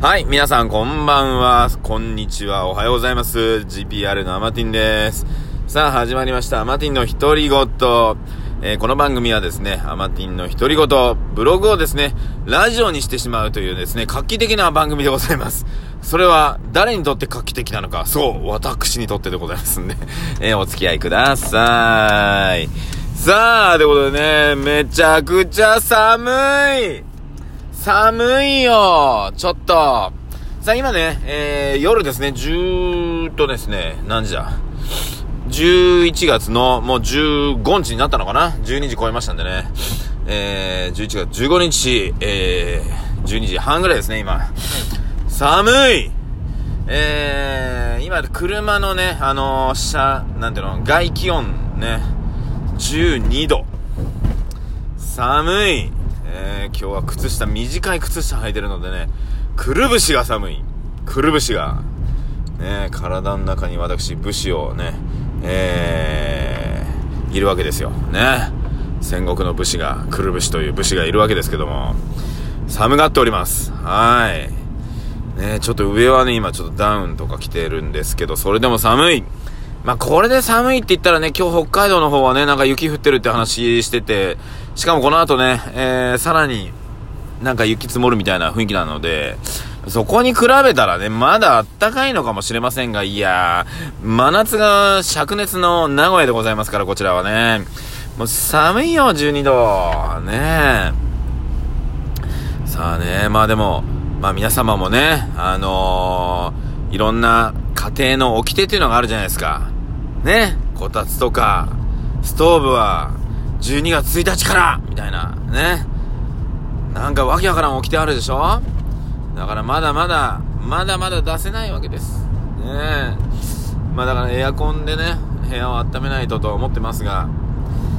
はい、皆さんこんばんは、こんにちは、おはようございます。GPR のアマティンです。さあ、始まりました、アマティンの独り言。えーこの番組はですね、アマティンの独り言、ブログをですね、ラジオにしてしまうというですね、画期的な番組でございます。それは、誰にとって画期的なのか、そう、私にとってでございますんで、えーお付き合いください。さあ、ということでね、めちゃくちゃ寒い寒いよちょっと。さあ今ね、えー、夜ですね、10とですね、何時だ ?11 月のもう15日になったのかな ?12 時超えましたんでね。えー、11月15日、えー、12時半ぐらいですね、今。寒いえー、今、車のね、あのー、車、なんていうの、外気温ね、12度。寒い。えー、今日は靴下、短い靴下履いてるのでね、くるぶしが寒い。くるぶしが。ね、体の中に私、武士をね、えー、いるわけですよ。ね。戦国の武士が、くるぶしという武士がいるわけですけども、寒がっております。はい。ね、ちょっと上はね、今ちょっとダウンとか着てるんですけど、それでも寒い。まあ、これで寒いって言ったらね、今日北海道の方はね、なんか雪降ってるって話してて、しかもこの後ね、えー、さらになんか雪積もるみたいな雰囲気なので、そこに比べたらね、まだあったかいのかもしれませんが、いやー、真夏が灼熱の名古屋でございますから、こちらはね。もう寒いよ、12度。ねさあね、まあでも、まあ皆様もね、あのー、いろんな家庭の掟っていうのがあるじゃないですか。ね、こたつとか、ストーブは、12月1日からみたいな、ね。なんかわけわからん掟あるでしょ？だからまだまだ、まだまだ出せないわけです。ねまあだからエアコンでね、部屋を温めないとと思ってますが、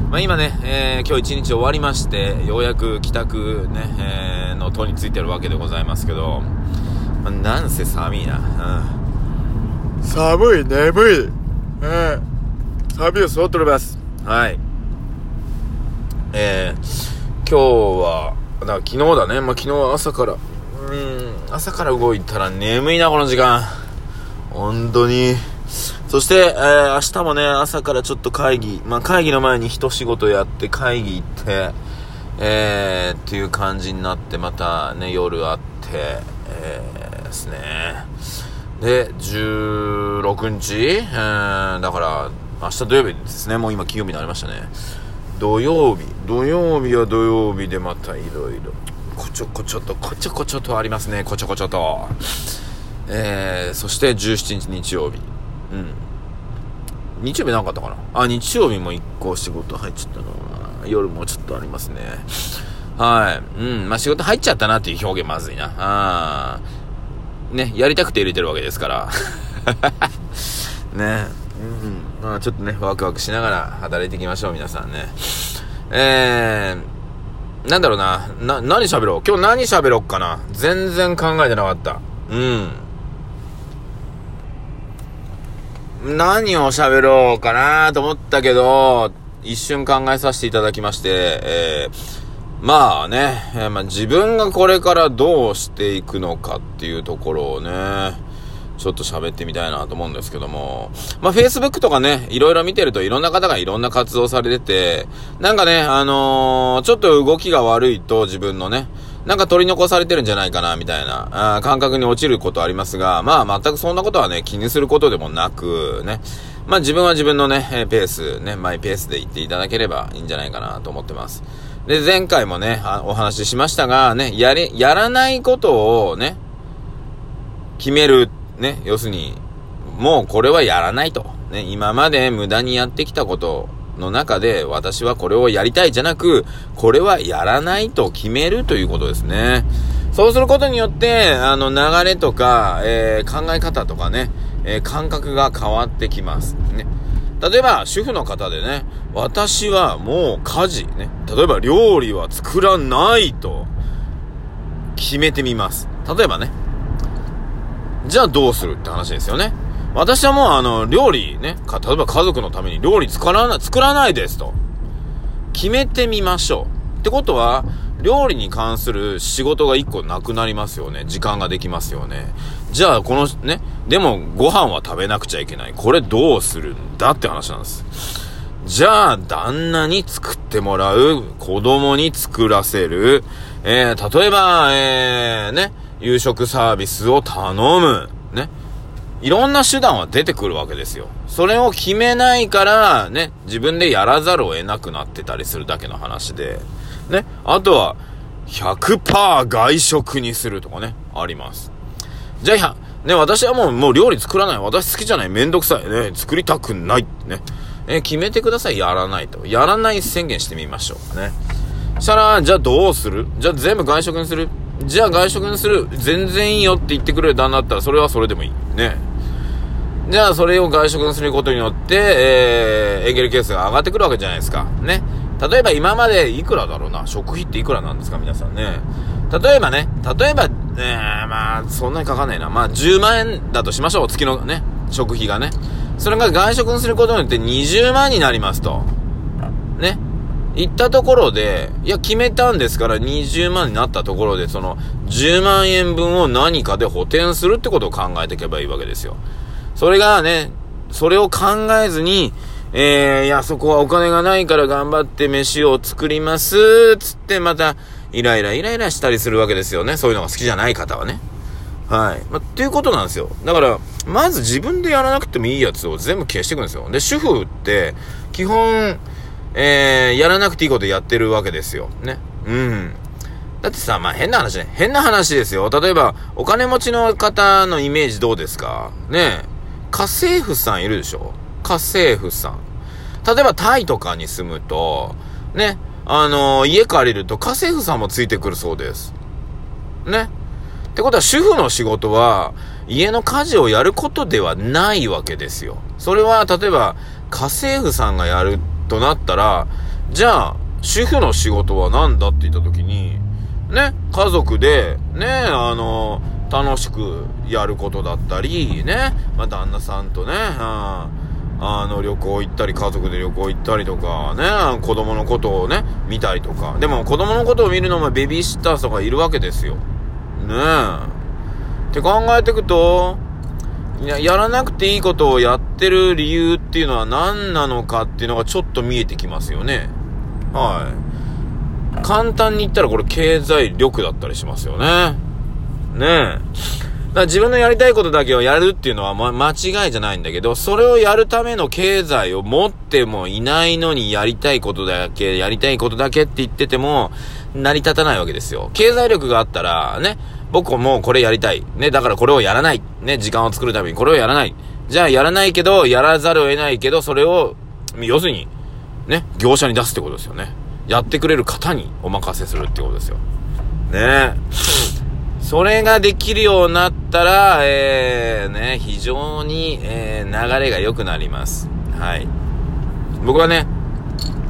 まあ今ね、えー今日一日終わりまして、ようやく帰宅ね、えーの途についてるわけでございますけど、まあ、なんせ寒いな。うん、寒い、眠い。えー、寒いを揃っております。はい。えー、今日は、だか昨日だね。まあ、昨日は朝から、うん、朝から動いたら眠いな、この時間。本当に。そして、えー、明日もね、朝からちょっと会議、まあ、会議の前に一仕事やって会議行って、えー、っていう感じになって、またね、夜あって、えー、ですね。で、16日、えー、だから、明日土曜日ですね。もう今金曜日になりましたね。土曜日。土曜日は土曜日でまたいろいろ、こちょこちょと、こちょこちょとありますね。こちょこちょと。えー、そして17日日曜日。うん。日曜日なかったかな？あ、日曜日も一個仕事入っちゃったの夜もちょっとありますね。はい。うん。まあ、仕事入っちゃったなっていう表現まずいな。あーね、やりたくて入れてるわけですから。ね。まあ、ちょっとね、ワクワクしながら働いていきましょう、皆さんね。えー、なんだろうな。な、何喋ろう？今日何喋ろうかな？全然考えてなかった。うん。何を喋ろうかなと思ったけど、一瞬考えさせていただきまして、えー、まあね、まあ、自分がこれからどうしていくのかっていうところをね、ちょっと喋ってみたいなと思うんですけども、まあ、Facebook とかね、いろいろ見てるといろんな方がいろんな活動されてて、なんかね、あのーちょっと動きが悪いと自分のね、なんか取り残されてるんじゃないかな、みたいな、あ感覚に落ちることありますが、まあ全くそんなことはね、気にすることでもなく、ね、まあ自分は自分のね、ペース、ね、マイペースで行っていただければいいんじゃないかなと思ってます。で、前回もね、あお話ししましたが、ね、やり、やらないことをね、決める、ね、要するに、もうこれはやらないと。ね、今まで無駄にやってきたことの中で、私はこれをやりたいじゃなく、これはやらないと決めるということですね。そうすることによって、あの、流れとか、えー考え方とかね、えー感覚が変わってきます。ね。例えば、主婦の方でね、私はもう家事、ね。例えば、料理は作らないと、決めてみます。例えばね、じゃあどうするって話ですよね。私はもうあの、料理ね、例えば家族のために料理作らない、作らないですと。決めてみましょう。ってことは、料理に関する仕事が一個なくなりますよね。時間ができますよね。じゃあ、このね、でもご飯は食べなくちゃいけない。これどうするんだって話なんです。じゃあ、旦那に作ってもらう、子供に作らせる、えー、例えば、えー、ね、夕食サービスを頼む、ね。いろんな手段は出てくるわけですよ。それを決めないから、ね、自分でやらざるを得なくなってたりするだけの話で。ね。あとは、100%外食にするとかね、あります。じゃあ、ね、私はもう、もう料理作らない。私好きじゃない。めんどくさい。ね、作りたくない。ね。え、決めてください。やらないと。やらない宣言してみましょうか。ね。したら、じゃあどうする？じゃあ全部外食にする？じゃあ外食にする。全然いいよって言ってくれる旦那だったら、それはそれでもいい。ね。じゃあそれを外食にすることによって、えー、エンゲル係数が上がってくるわけじゃないですか。ね。例えば今までいくらだろうな食費っていくらなんですか皆さんね。例えばね、例えば、えー、まあ、そんなにかかんないな。まあ、10万円だとしましょう。月のね、食費がね。それが外食にすることによって20万になりますと。ね。行ったところで、いや、決めたんですから20万になったところで、その10万円分を何かで補填するってことを考えていけばいいわけですよ。それがね、それを考えずに、えー、いや、そこはお金がないから頑張って飯を作ります、つってまた、イライライライラしたりするわけですよね。そういうのが好きじゃない方はね。はい。ま、っていうことなんですよ。だから、まず自分でやらなくてもいいやつを全部消していくんですよ。で、主婦って、基本、えー、やらなくていいことやってるわけですよ。ね。うん。だってさ、まあ変な話ね。変な話ですよ。例えば、お金持ちの方のイメージどうですか？ね家政婦さんいるでしょ？家政婦さん。例えばタイとかに住むと、ね、あのー、家借りると家政婦さんもついてくるそうです。ね。ってことは主婦の仕事は家の家事をやることではないわけですよ。それは例えば家政婦さんがやるとなったら、じゃあ主婦の仕事は何だって言った時に、ね、家族で、ね、あの、楽しくやることだったり、ね、まあ、旦那さんとね、うんあの、旅行行ったり、家族で旅行行ったりとか、ね、子供のことをね、見たりとか。でも、子供のことを見るのもベビーシッターとかいるわけですよ。ね。って考えていくと、や、やらなくていいことをやってる理由っていうのは何なのかっていうのがちょっと見えてきますよね。はい。簡単に言ったらこれ経済力だったりしますよね。ねえ。だから自分のやりたいことだけをやるっていうのは、ま、間違いじゃないんだけど、それをやるための経済を持ってもいないのにやりたいことだけ、やりたいことだけって言ってても、成り立たないわけですよ。経済力があったら、ね、僕もこれやりたい。ね、だからこれをやらない。ね、時間を作るためにこれをやらない。じゃあやらないけど、やらざるを得ないけど、それを、要するに、ね、業者に出すってことですよね。やってくれる方にお任せするってことですよ。ねそれができるようになったら、えー、ね、非常に、えー、流れが良くなります。はい。僕はね、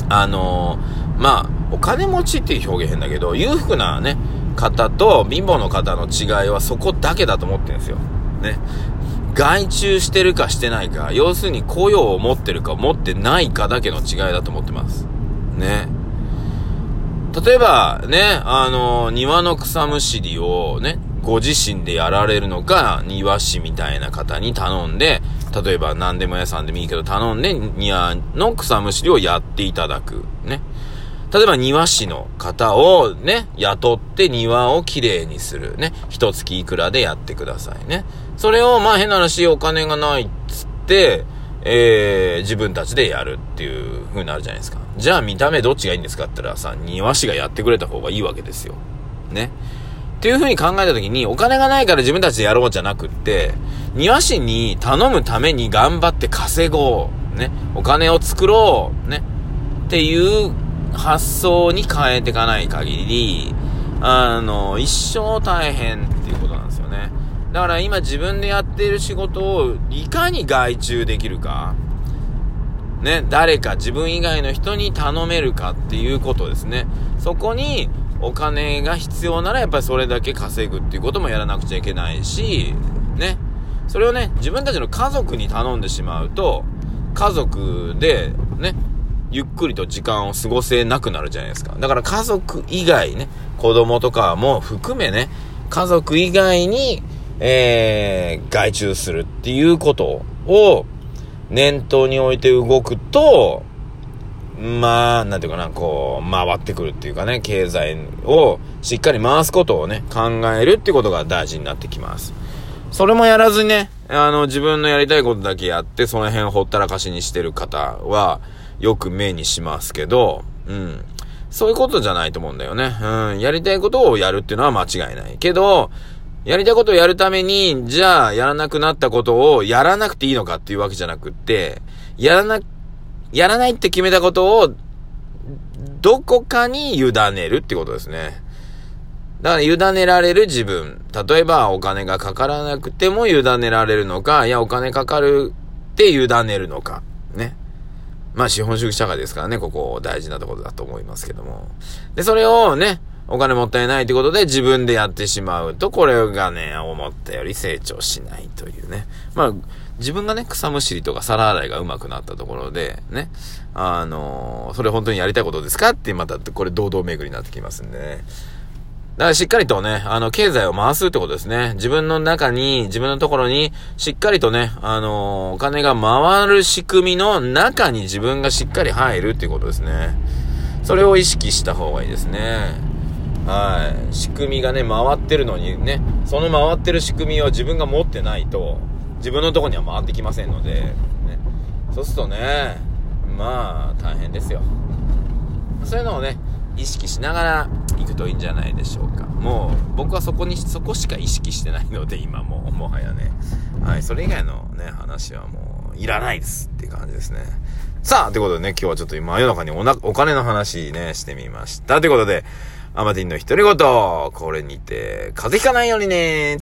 あのー、まあ、お金持ちっていう表現変だけど、裕福なね、方と貧乏の方の違いはそこだけだと思ってるんですよ。ね。外注してるかしてないか、要するに雇用を持ってるか持ってないかだけの違いだと思ってます。ね。例えば、ね、あの、庭の草むしりをね、ご自身でやられるのか、庭師みたいな方に頼んで、例えば何でも屋さんでもいいけど頼んで庭の草むしりをやっていただく。ね。例えば庭師の方をね、雇って庭をきれいにする。ね。一月いくらでやってくださいね。それを、まあ変な話、お金がないっつって、えー、自分たちでやるっていう風になるじゃないですか。じゃあ見た目どっちがいいんですかって言ったらさ、庭師がやってくれた方がいいわけですよ。ね。っていう風に考えた時に、お金がないから自分たちでやろうじゃなくって、庭師に頼むために頑張って稼ごう。ね。お金を作ろう。ね。っていう発想に変えていかない限り、あの、一生大変っていうことなんですよね。だから今自分でやっている仕事をいかに外注できるか、ね、誰か自分以外の人に頼めるかっていうことですね。そこにお金が必要ならやっぱりそれだけ稼ぐっていうこともやらなくちゃいけないし、ね。それをね、自分たちの家族に頼んでしまうと、家族で、ね、ゆっくりと時間を過ごせなくなるじゃないですか。だから家族以外ね、子供とかも含めね、家族以外に、えー、外注するっていうことを念頭に置いて動くと、まあ、なんていうかな、こう、回ってくるっていうかね、経済をしっかり回すことをね、考えるっていうことが大事になってきます。それもやらずにね、あの、自分のやりたいことだけやって、その辺ほったらかしにしてる方は、よく目にしますけど、うん。そういうことじゃないと思うんだよね。うん。やりたいことをやるっていうのは間違いない。けど、やりたいことをやるために、じゃあ、やらなくなったことをやらなくていいのかっていうわけじゃなくって、やらなやらないって決めたことを、どこかに委ねるってことですね。だから委ねられる自分。例えばお金がかからなくても委ねられるのか、いやお金かかるって委ねるのか。ね。まあ資本主義社会ですからね、ここ大事なところだと思いますけども。で、それをね、お金もったいないってことで自分でやってしまうと、これがね、思ったより成長しないというね。まあ、自分がね、草むしりとか皿洗いが上手くなったところで、ね、あのー、それ本当にやりたいことですかってまた、これ堂々巡りになってきますんでね。だからしっかりとね、あの、経済を回すってことですね。自分の中に、自分のところに、しっかりとね、あのー、お金が回る仕組みの中に自分がしっかり入るっていうことですね。それを意識した方がいいですね。はい。仕組みがね、回ってるのにね、その回ってる仕組みを自分が持ってないと、自分のとこには回ってきませんので、ね。そうするとね、まあ、大変ですよ。そういうのをね、意識しながら行くといいんじゃないでしょうか。もう、僕はそこに、そこしか意識してないので、今も、もはやね。はい、それ以外のね、話はもう、いらないですっていう感じですね。さあ、ということでね、今日はちょっと今夜中におな、お金の話ね、してみました。ということで、アマティンの独り言、これにて、風邪ひかないようにね